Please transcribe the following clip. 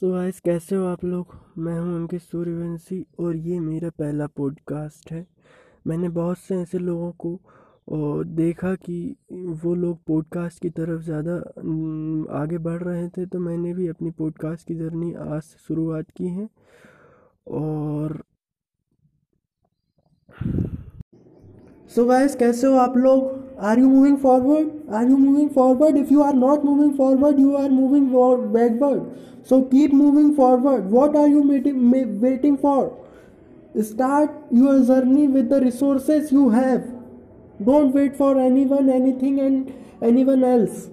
So guys कैसे हो आप लोग? मैं हूँ अंकित सूर्यवंशी और ये मेरा पहला पॉडकास्ट है। मैंने बहुत से ऐसे लोगों को देखा कि वो लोग पॉडकास्ट की तरफ़ ज़्यादा आगे बढ़ रहे थे तो मैंने भी अपनी पॉडकास्ट की जर्नी आज से शुरुआत की है। और सो so गाइस कैसे हो आप लोग? are you moving forward? Are you moving forward? If you are not moving forward you are moving backward. So keep moving forward. What are you waiting for? Start your journey with the resources you have. Don't wait for anyone anything and anyone else.